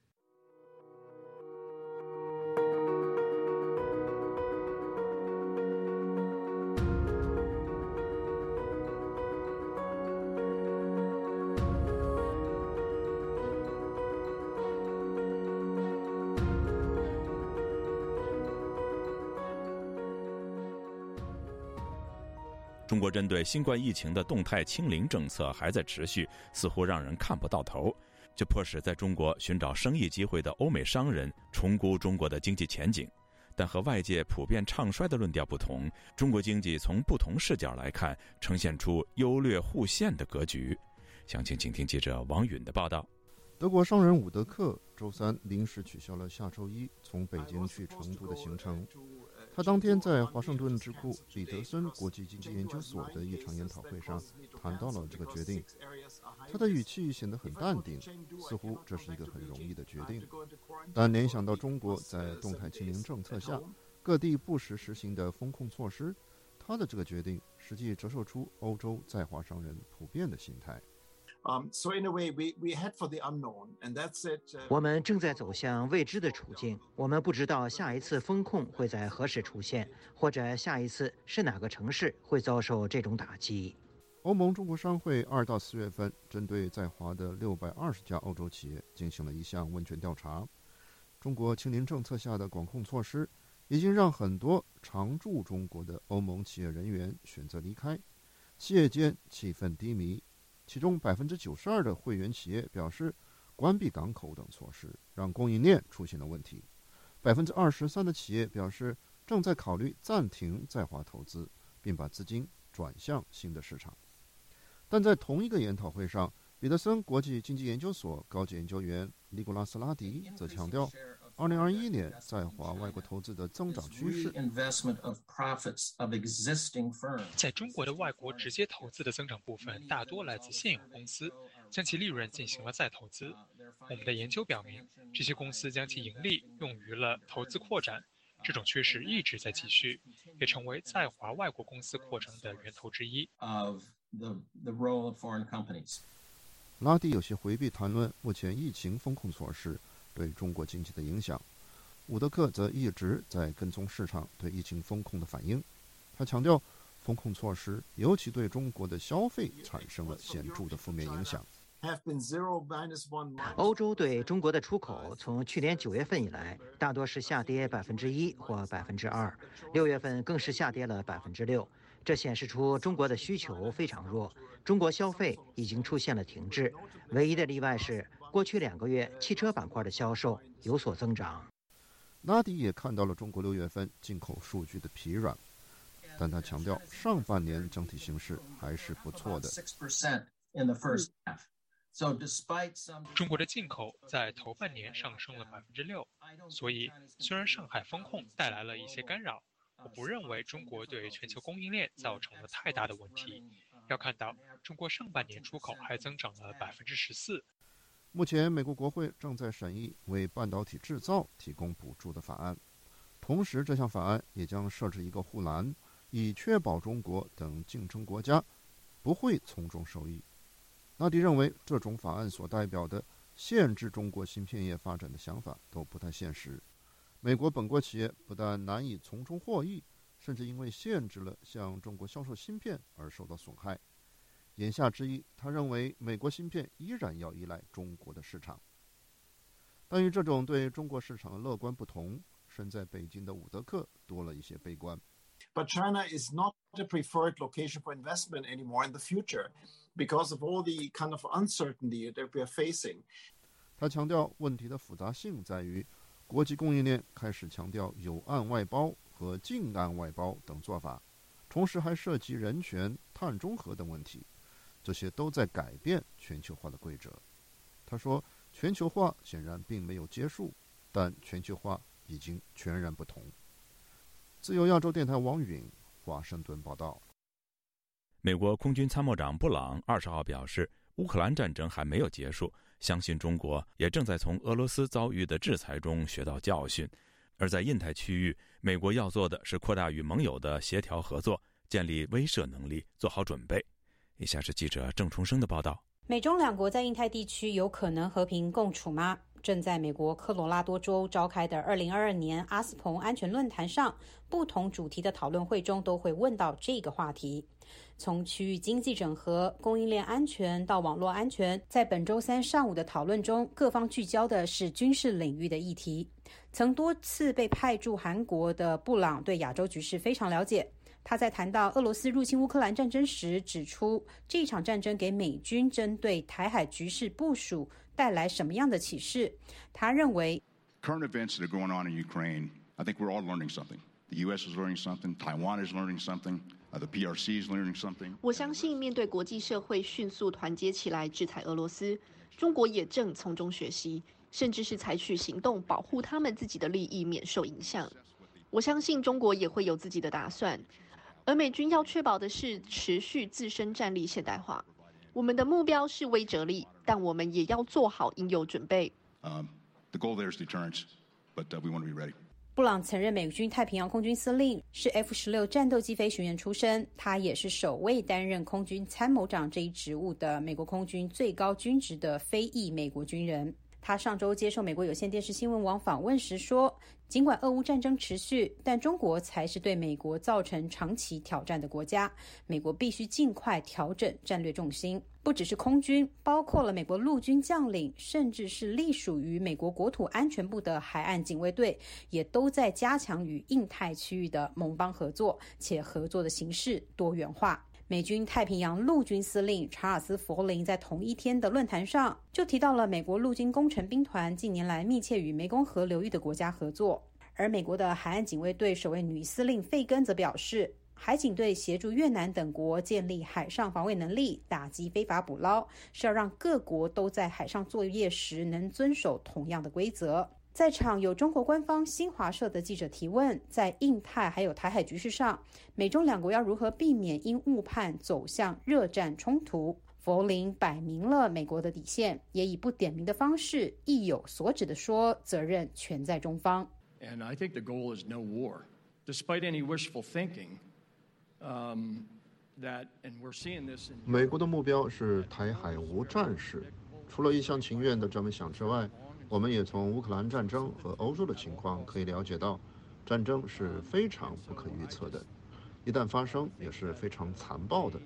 [SPEAKER 1] 国针对新冠疫情的动态清零政策还在持续，似乎让人看不到头，这迫使在中国寻找生意机会的欧美商人重估中国的经济前景。但和外界普遍唱衰的论调不同，中国经济从不同视角来看，呈现出优劣互现的格局。详情，请听记者王允的报道。
[SPEAKER 10] 德国商人伍德克周三临时取消了下周一从北京去成都的行程。他当天在华盛顿智库彼得森国际经济研究所的一场研讨会上谈到了这个决定，他的语气显得很淡定，似乎这是一个很容易的决定。但联想到中国在动态清零政策下各地不时实行的风控措施，他的这个决定实际折射出欧洲在华商人普遍的心态。
[SPEAKER 22] 我们正在走向未知的处境。我们不知道下一次风控会在何时出现，或者下一次是哪个城市会遭受这种打击。
[SPEAKER 10] 欧盟中国商会二到四月份针对在华的六百二十家欧洲企业进行了一项问卷调查。中国清零政策下的管控措施已经让很多常驻中国的欧盟企业人员选择离开，企业间气氛低迷。其中百分之九十二的会员企业表示，关闭港口等措施让供应链出现了问题；百分之二十三的企业表示正在考虑暂停在华投资，并把资金转向新的市场。但在同一个研讨会上，彼得森国际经济研究所高级研究员尼古拉斯拉迪则强调。二零二一年在华外国投资的增长趋势。
[SPEAKER 23] 在中国的外国直接投资的增长部分大多来自现有公司，将其利润进行了再投资。我们的研究表明，这些公司将其盈利用于了投资扩展，这种趋势一直在继续，也成为在华外国公司扩张的源头之一。
[SPEAKER 10] 拉蒂有些回避谈论目前疫情风控措施。对中国经济的影响，伍德克则一直在跟踪市场对疫情风控的反应。他强调，风控措施尤其对中国的消费产生了显著的负面影响。
[SPEAKER 22] 欧洲对中国的出口从去年九月份以来，大多是下跌百分之一或百分之二，六月份更是下跌了百分之六。这显示出中国的需求非常弱，中国消费已经出现了停滞。唯一的例外是。过去两个月，汽车板块的销售有所增长。
[SPEAKER 10] 拉迪也看到了中国六月份进口数据的疲软，但他强调上半年整体形势还是不错的。
[SPEAKER 23] 中国的进口在头半年上升了百分之六，所以虽然上海风控带来了一些干扰，我不认为中国对全球供应链造成了太大的问题。要看到，中国上半年出口还增长了百分之十四。
[SPEAKER 10] 目前，美国国会正在审议为半导体制造提供补助的法案，同时，这项法案也将设置一个护栏，以确保中国等竞争国家不会从中受益。纳迪认为，这种法案所代表的限制中国芯片业发展的想法都不太现实。美国本国企业不但难以从中获益，甚至因为限制了向中国销售芯片而受到损害。言下之意，他认为美国芯片依然要依赖中国的市场。但与这种对中国市场的乐观不同，身在北京的伍德克多了一些悲观。
[SPEAKER 24] But China is not a preferred location for investment anymore in the future because of all the kind of uncertainty that we are facing.
[SPEAKER 10] 他强调，问题的复杂性在于，国际供应链开始强调有岸外包和近岸外包等做法，同时还涉及人权、碳中和等问题，这些都在改变全球化的规则。他说，全球化显然并没有结束，但全球化已经全然不同。自由亚洲电台王允华盛顿报道。
[SPEAKER 1] 美国空军参谋长布朗二十号表示，乌克兰战争还没有结束，相信中国也正在从俄罗斯遭遇的制裁中学到教训。而在印太区域，美国要做的是扩大与盟友的协调合作，建立威慑能力，做好准备。以下是记者郑重生的报道：
[SPEAKER 6] 美中两国在印太地区有可能和平共处吗？正在美国科罗拉多州召开的二零二二年阿斯彭安全论坛上，不同主题的讨论会中都会问到这个话题。从区域经济整合、供应链安全到网络安全，在本周三上午的讨论中，各方聚焦的是军事领域的议题。曾多次被派驻韩国的布朗对亚洲局势非常了解。他在谈到俄罗斯入侵乌克兰战争时，指出这场战争给美军针对台海局势部署。带来什么样的启示？他认为
[SPEAKER 25] ，current events that are going on in Ukraine, I think we're all learning something. The U.S. is learning something. Taiwan is learning something. The PRC is learning something.
[SPEAKER 7] 我相信，面对国际社会迅速团结起来制裁俄罗斯，中国也正从中学习，甚至是采取行动保护他们自己的利益免受影响。我相信中国也会有自己的打算，而美军要确保的是持续自身战力现代化。我们的目标是威慑力，但我们也要做好应有准备。
[SPEAKER 6] 布朗曾任美军太平洋空军司令，是 F 十六战斗机飞行员出身。他也是首位担任空军参谋长这一职务的美国空军最高军职的非裔美国军人。他上周接受美国有线电视新闻网访问时说。尽管俄乌战争持续，但中国才是对美国造成长期挑战的国家。美国必须尽快调整战略重心，不只是空军，包括了美国陆军将领，甚至是隶属于美国国土安全部的海岸警卫队，也都在加强与印太区域的盟邦合作，且合作的形式多元化。美军太平洋陆军司令查尔斯·弗林在同一天的论坛上就提到了美国陆军工程兵团近年来密切与湄公河流域的国家合作，而美国的海岸警卫队首位女司令费根则表示，海警队协助越南等国建立海上防卫能力，打击非法捕捞，是要让各国都在海上作业时能遵守同样的规则。在场有中国官方新华社的记者提问：在印太还有台海局势上，美中两国要如何避免因误判走向热战冲突？弗林摆明了美国的底线，也以不点名的方式意有所指的说，责任全在中方。
[SPEAKER 26] And I think the goal is no war, despite any wishful thinking. Um, that and we're seeing this.
[SPEAKER 10] 美国的目标是台海无战事，除了一厢情愿的这么想之外。我们也从乌克兰战争和欧洲的情况可以了解到，战争是非常不可预测的，一旦发生也是非常残暴的。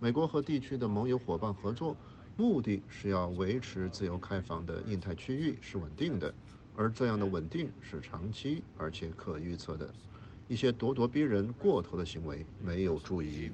[SPEAKER 10] 美国和地区的盟友伙伴合作，目的是要维持自由开放的印太区域是稳定的，而这样的稳定是长期而且可预测的。一些咄咄逼人、过头的行为没有助于。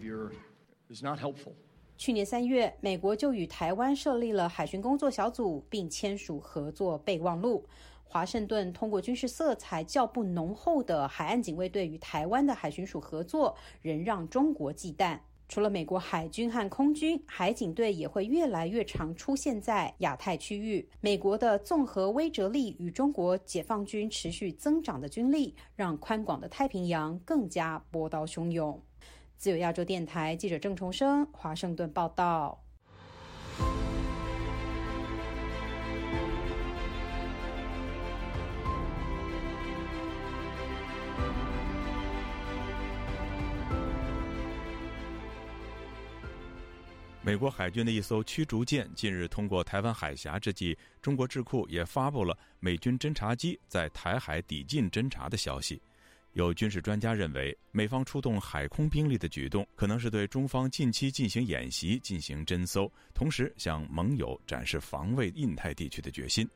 [SPEAKER 6] 去年三月，美国就与台湾设立了海巡工作小组，并签署合作备忘录。华盛顿通过军事色彩较不浓厚的海岸警卫队与台湾的海巡署合作，仍让中国忌惮。除了美国海军和空军，海警队也会越来越常出现在亚太区域。美国的综合威慑力与中国解放军持续增长的军力，让宽广的太平洋更加波涛汹涌。自由亚洲电台记者郑重生华盛顿报道。
[SPEAKER 1] 美国海军的一艘驱逐舰近日通过台湾海峡之际，中国智库也发布了美军侦察机在台海抵近侦察的消息。有军事专家认为，美方出动海空兵力的举动，可能是对中方近期进行演习进行侦搜，同时向盟友展示防卫印太地区的决心。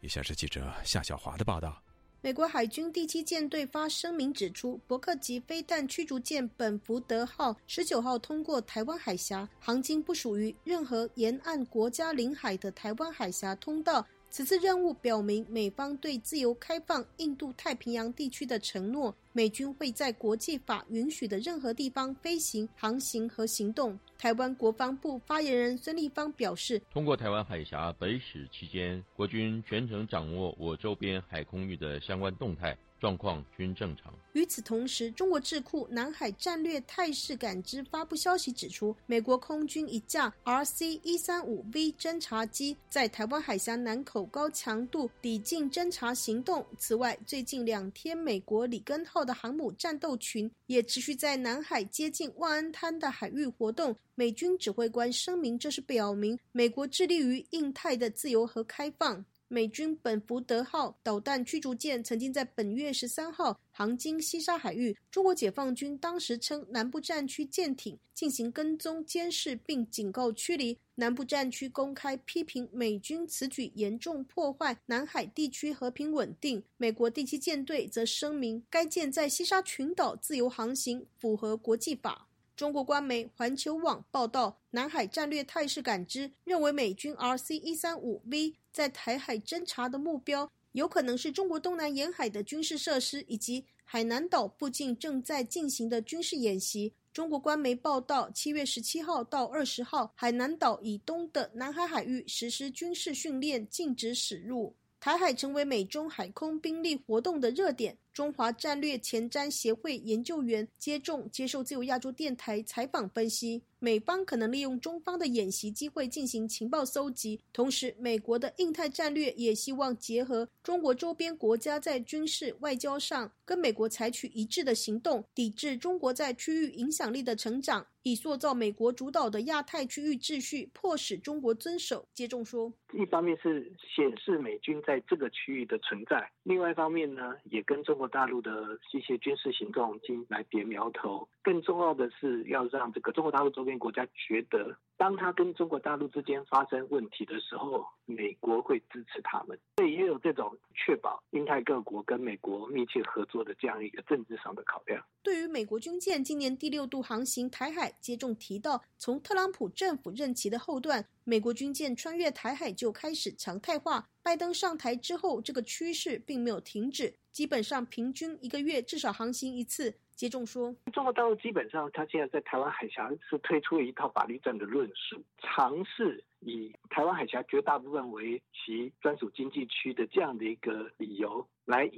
[SPEAKER 1] 以下是记者夏小华的报道。
[SPEAKER 19] 美国海军第七舰队发声明指出，伯克级飞弹驱逐舰本福德号十九号通过台湾海峡，航经不属于任何沿岸国家领海的台湾海峡通道。此次任务表明美方对自由开放印度太平洋地区的承诺。美军会在国际法允许的任何地方飞行、航行和行动。台湾国防部发言人孙立方表示：“
[SPEAKER 27] 通过台湾海峡北使期间，国军全程掌握我周边海空域的相关动态。”状况均正常。
[SPEAKER 19] 与此同时，中国智库南海战略态势感知发布消息指出，美国空军一架 RC 一三五 V 侦察机在台湾海峡南口高强度抵近侦察行动。此外，最近两天，美国里根号的航母战斗群也持续在南海接近万安滩的海域活动。美军指挥官声明，这是表明美国致力于印太的自由和开放。美军本福德号导弹驱逐舰曾经在本月十三号航经西沙海域，中国解放军当时称南部战区舰艇进行跟踪监视，并警告驱离。南部战区公开批评美军此举严重破坏南海地区和平稳定。美国第七舰队则声明，该舰在西沙群岛自由航行，符合国际法。中国官媒环球网报道，南海战略态势感知认为，美军 RC 一三五 V。在台海侦察的目标有可能是中国东南沿海的军事设施，以及海南岛附近正在进行的军事演习。中国官媒报道，七月十七号到二十号，海南岛以东的南海海域实施军事训练，禁止驶入。台海成为美中海空兵力活动的热点。中华战略前瞻协会研究员接种接受自由亚洲电台采访分析，美方可能利用中方的演习机会进行情报搜集，同时美国的印太战略也希望结合中国周边国家在军事外交上跟美国采取一致的行动，抵制中国在区域影响力的成长，以塑造美国主导的亚太区域秩序，迫使中国遵守。接种说，
[SPEAKER 18] 一方面是显示美军在这个区域的存在，另外一方面呢，也跟中国。大陆的一些军事行动，进来点苗头。更重要的是，要让这个中国大陆周边国家觉得，当他跟中国大陆之间发生问题的时候，美国会支持他们。所以也有这种确保印太各国跟美国密切合作的这样一个政治上的考量。
[SPEAKER 19] 对于美国军舰今年第六度航行台海，接种提到，从特朗普政府任期的后段，美国军舰穿越台海就开始常态化。拜登上台之后，这个趋势并没有停止。基本上平均一个月至少航行一次。接种说，
[SPEAKER 18] 中国大陆基本上，他现在在台湾海峡是推出了一套法律战的论述，尝试以台湾海峡绝大部分为其专属经济区的这样的一个理由，来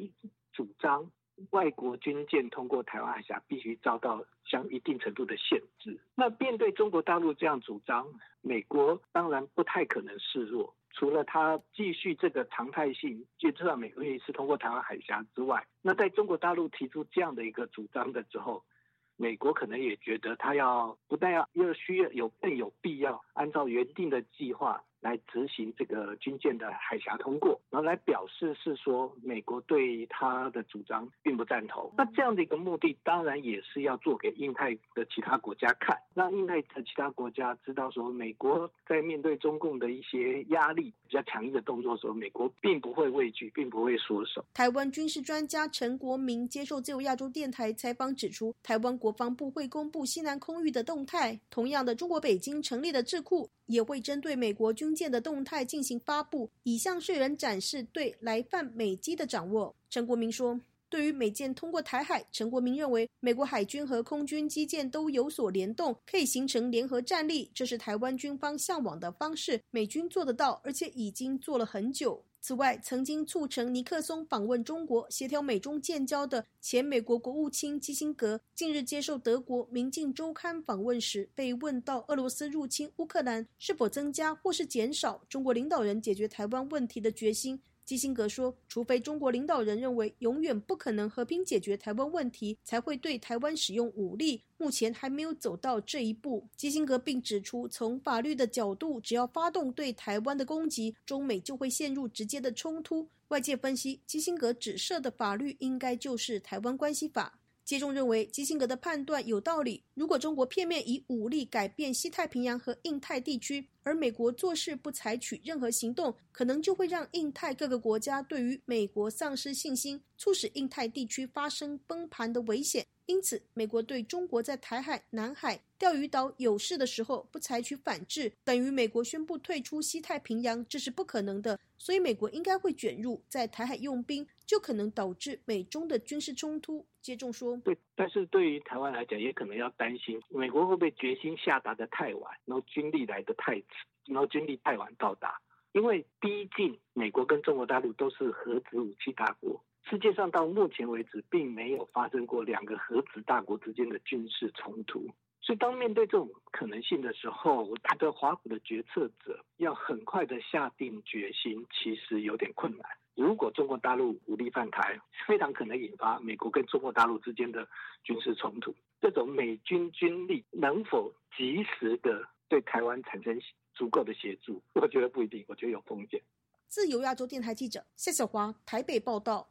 [SPEAKER 18] 主张外国军舰通过台湾海峡必须遭到相一定程度的限制。那面对中国大陆这样主张，美国当然不太可能示弱。除了他继续这个常态性，就知道每个月一次通过台湾海峡之外，那在中国大陆提出这样的一个主张的时候，美国可能也觉得他要不但要又需要有更有必要按照原定的计划。来执行这个军舰的海峡通过，然后来表示是说美国对他的主张并不赞同。那这样的一个目的，当然也是要做给印太的其他国家看，让印太的其他国家知道说，美国在面对中共的一些压力比较强硬的动作的时候，美国并不会畏惧，并不会缩手。
[SPEAKER 19] 台湾军事专家陈国明接受自由亚洲电台采访指出，台湾国防部会公布西南空域的动态。同样的，中国北京成立的智库也会针对美国军。舰的动态进行发布，以向世人展示对来犯美机的掌握。陈国明说：“对于美舰通过台海，陈国明认为，美国海军和空军基建都有所联动，可以形成联合战力，这是台湾军方向往的方式。美军做得到，而且已经做了很久。”此外，曾经促成尼克松访问中国、协调美中建交的前美国国务卿基辛格，近日接受德国《明镜周刊》访问时，被问到俄罗斯入侵乌克兰是否增加或是减少中国领导人解决台湾问题的决心。基辛格说：“除非中国领导人认为永远不可能和平解决台湾问题，才会对台湾使用武力。目前还没有走到这一步。”基辛格并指出，从法律的角度，只要发动对台湾的攻击，中美就会陷入直接的冲突。外界分析，基辛格指涉的法律应该就是《台湾关系法》。接中认为基辛格的判断有道理。如果中国片面以武力改变西太平洋和印太地区，而美国做事不采取任何行动，可能就会让印太各个国家对于美国丧失信心，促使印太地区发生崩盘的危险。因此，美国对中国在台海、南海、钓鱼岛有事的时候不采取反制，等于美国宣布退出西太平洋，这是不可能的。所以，美国应该会卷入在台海用兵，就可能导致美中的军事冲突。接种说，
[SPEAKER 18] 对，但是对于台湾来讲，也可能要担心美国会不会决心下达的太晚，然后军力来的太迟，然后军力太晚到达。因为毕竟美国跟中国大陆都是核子武器大国。世界上到目前为止，并没有发生过两个核子大国之间的军事冲突。所以，当面对这种可能性的时候，他的华府的决策者要很快的下定决心，其实有点困难。如果中国大陆武力犯台，非常可能引发美国跟中国大陆之间的军事冲突。这种美军军力能否及时的对台湾产生足够的协助？我觉得不一定，我觉得有风险。
[SPEAKER 19] 自由亚洲电台记者夏小华台北报道。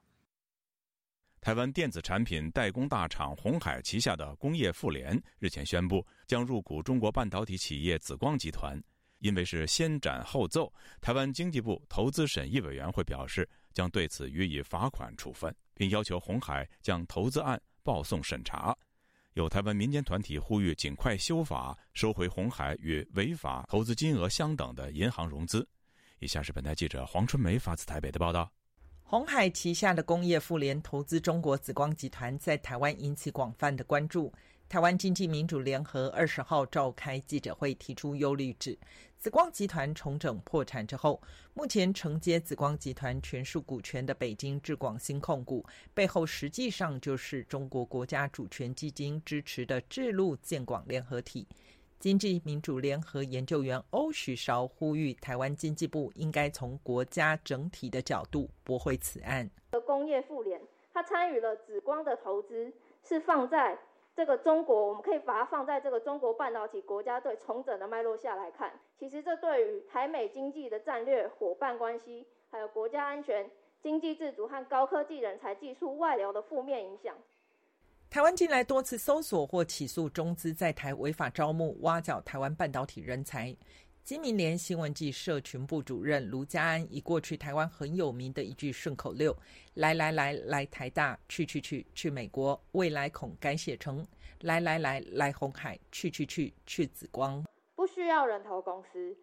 [SPEAKER 1] 台湾电子产品代工大厂鸿海旗下的工业富联日前宣布，将入股中国半导体企业紫光集团。因为是先斩后奏，台湾经济部投资审议委员会表示，将对此予以罚款处分，并要求鸿海将投资案报送审查。有台湾民间团体呼吁尽快修法，收回鸿海与违法投资金额相等的银行融资。以下是本台记者黄春梅发自台北的报道。
[SPEAKER 28] 红海旗下的工业富联投资中国紫光集团在台湾引起广泛的关注。台湾经济民主联合二十号召开记者会，提出忧虑，指紫光集团重整破产之后，目前承接紫光集团全数股权的北京智广新控股背后，实际上就是中国国家主权基金支持的智路建广联合体。经济民主联合研究员欧许韶呼吁，台湾经济部应该从国家整体的角度驳回此案。
[SPEAKER 29] 工业妇联，它参与了紫光的投资，是放在这个中国，我们可以把它放在这个中国半导体国家队重整的脉络下来看。其实这对于台美经济的战略伙伴关系，还有国家安全、经济自主和高科技人才技术外流的负面影响。
[SPEAKER 28] 台湾近来多次搜索或起诉中资在台违法招募、挖角台湾半导体人才。金明联新闻记社群部主任卢家安以过去台湾很有名的一句顺口溜：“来来来来台大，去去去去美国，未来恐改写成来来来来红海，去去去去紫光。”
[SPEAKER 29] 不需要人头公司，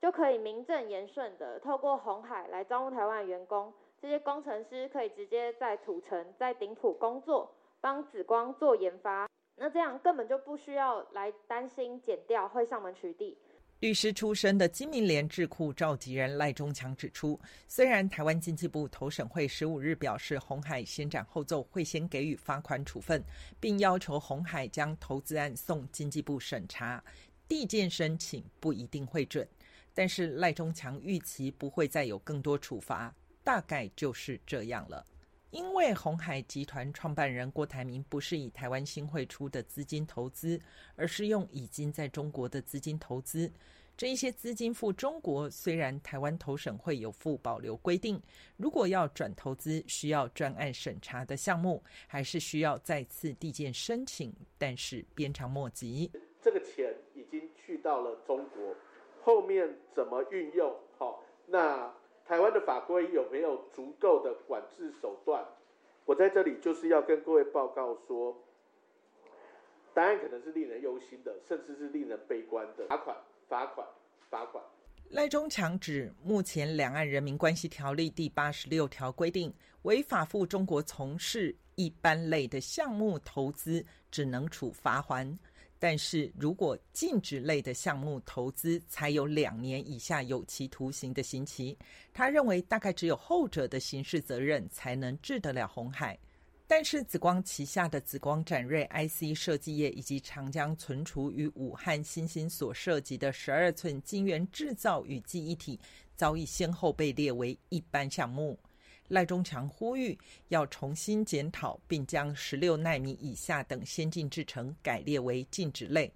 [SPEAKER 29] 就可以名正言顺的透过红海来招募台湾员工。这些工程师可以直接在土城、在顶埔工作。帮紫光做研发，那这样根本就不需要来担心减掉会上门取缔。
[SPEAKER 28] 律师出身的金明联智库召集人赖中强指出，虽然台湾经济部投审会十五日表示红海先斩后奏，会先给予罚款处分，并要求红海将投资案送经济部审查，递件申请不一定会准，但是赖中强预期不会再有更多处罚，大概就是这样了。因为红海集团创办人郭台铭不是以台湾新会出的资金投资，而是用已经在中国的资金投资。这一些资金赴中国，虽然台湾投审会有附保留规定，如果要转投资需要专案审查的项目，还是需要再次递件申请，但是鞭长莫及。
[SPEAKER 30] 这个钱已经去到了中国，后面怎么运用？好，那。台湾的法规有没有足够的管制手段？我在这里就是要跟各位报告说，答案可能是令人忧心的，甚至是令人悲观的。罚款，罚款，罚款。
[SPEAKER 28] 赖中强指，目前《两岸人民关系条例》第八十六条规定，违法赴中国从事一般类的项目投资，只能处罚还。但是如果禁止类的项目投资，才有两年以下有期徒刑的刑期。他认为，大概只有后者的刑事责任才能治得了红海。但是紫光旗下的紫光展锐 IC 设计业以及长江存储与武汉新兴所涉及的十二寸晶圆制造与记忆体。早已先后被列为一般项目。赖中强呼吁要重新检讨，并将十六纳米以下等先进制程改列为禁止类。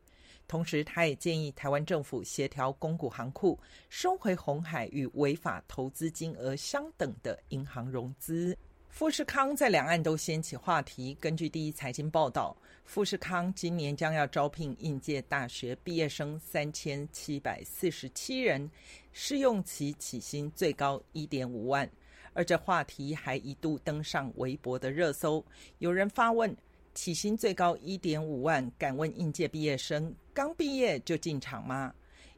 [SPEAKER 28] 同时，他也建议台湾政府协调公股行库收回红海与违法投资金额相等的银行融资。富士康在两岸都掀起话题。根据第一财经报道，富士康今年将要招聘应届大学毕业生三千七百四十七人，试用期起薪最高一点五万。而这话题还一度登上微博的热搜。有人发问：起薪最高一点五万，敢问应届毕业生刚毕业就进场吗？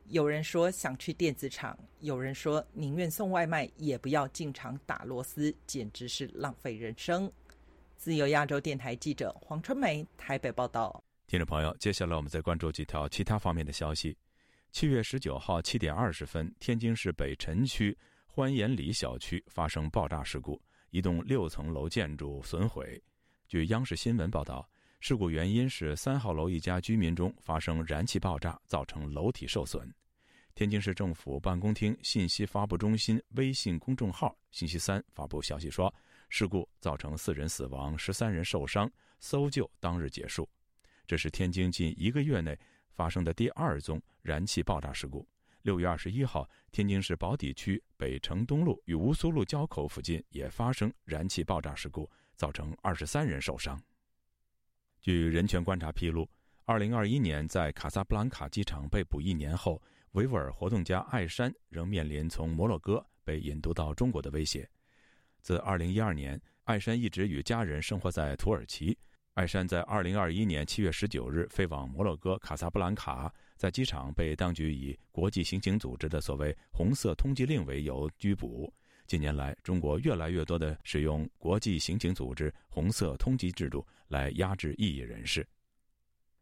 [SPEAKER 28] 有人说想去电子厂，有人说宁愿送外卖也不要进厂打螺丝，简直是浪费人生。自由亚洲电台记者黄春梅台北报道。
[SPEAKER 1] 听众朋友，接下来我们再关注几条其他方面的消息。七月十九号七点二十分，天津市北辰区欢颜里小区发生爆炸事故，一栋六层楼建筑损毁。据央视新闻报道，事故原因是三号楼一家居民中发生燃气爆炸，造成楼体受损。天津市政府办公厅信息发布中心微信公众号星期三发布消息说，事故造成四人死亡、十三人受伤，搜救当日结束。这是天津近一个月内发生的第二宗燃气爆炸事故。六月二十一号，天津市宝坻区北城东路与吴苏路交口附近也发生燃气爆炸事故，造成二十三人受伤。据人权观察披露，二零二一年在卡萨布兰卡机场被捕一年后。维吾尔活动家艾山仍面临从摩洛哥被引渡到中国的威胁。自2012年，艾山一直与家人生活在土耳其。艾山在2021年7月19日飞往摩洛哥卡萨布兰卡，在机场被当局以国际刑警组织的所谓“红色通缉令”为由拘捕。近年来，中国越来越多的使用国际刑警组织“红色通缉”制度来压制异议人士。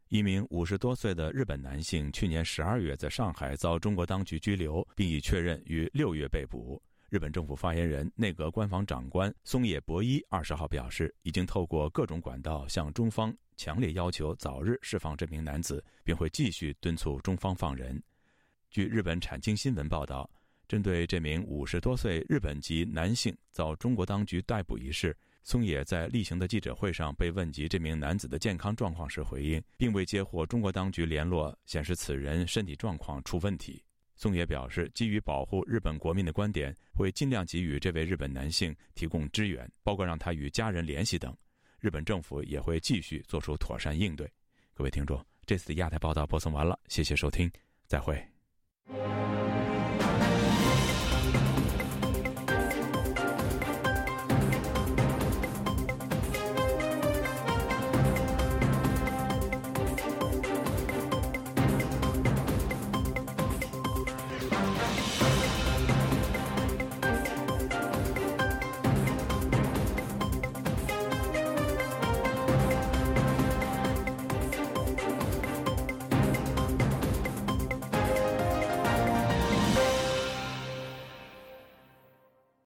[SPEAKER 1] 一名五十多岁的日本男性去年十二月在上海遭中国当局拘留，并已确认于六月被捕。日本政府发言人、内阁官房长官松野博一二十号表示，已经透过各种管道向中方强烈要求早日释放这名男子，并会继续敦促中方放人。据日本产经新闻报道，针对这名五十多岁日本籍男性遭中国当局逮捕一事。松野在例行的记者会上被问及这名男子的健康状况时回应，并未接获中国当局联络显示此人身体状况出问题。松野表示，基于保护日本国民的观点，会尽量给予这位日本男性提供支援，包括让他与家人联系等。日本政府也会继续做出妥善应对。各位听众，这次的亚太报道播送完了，谢谢收听，再会。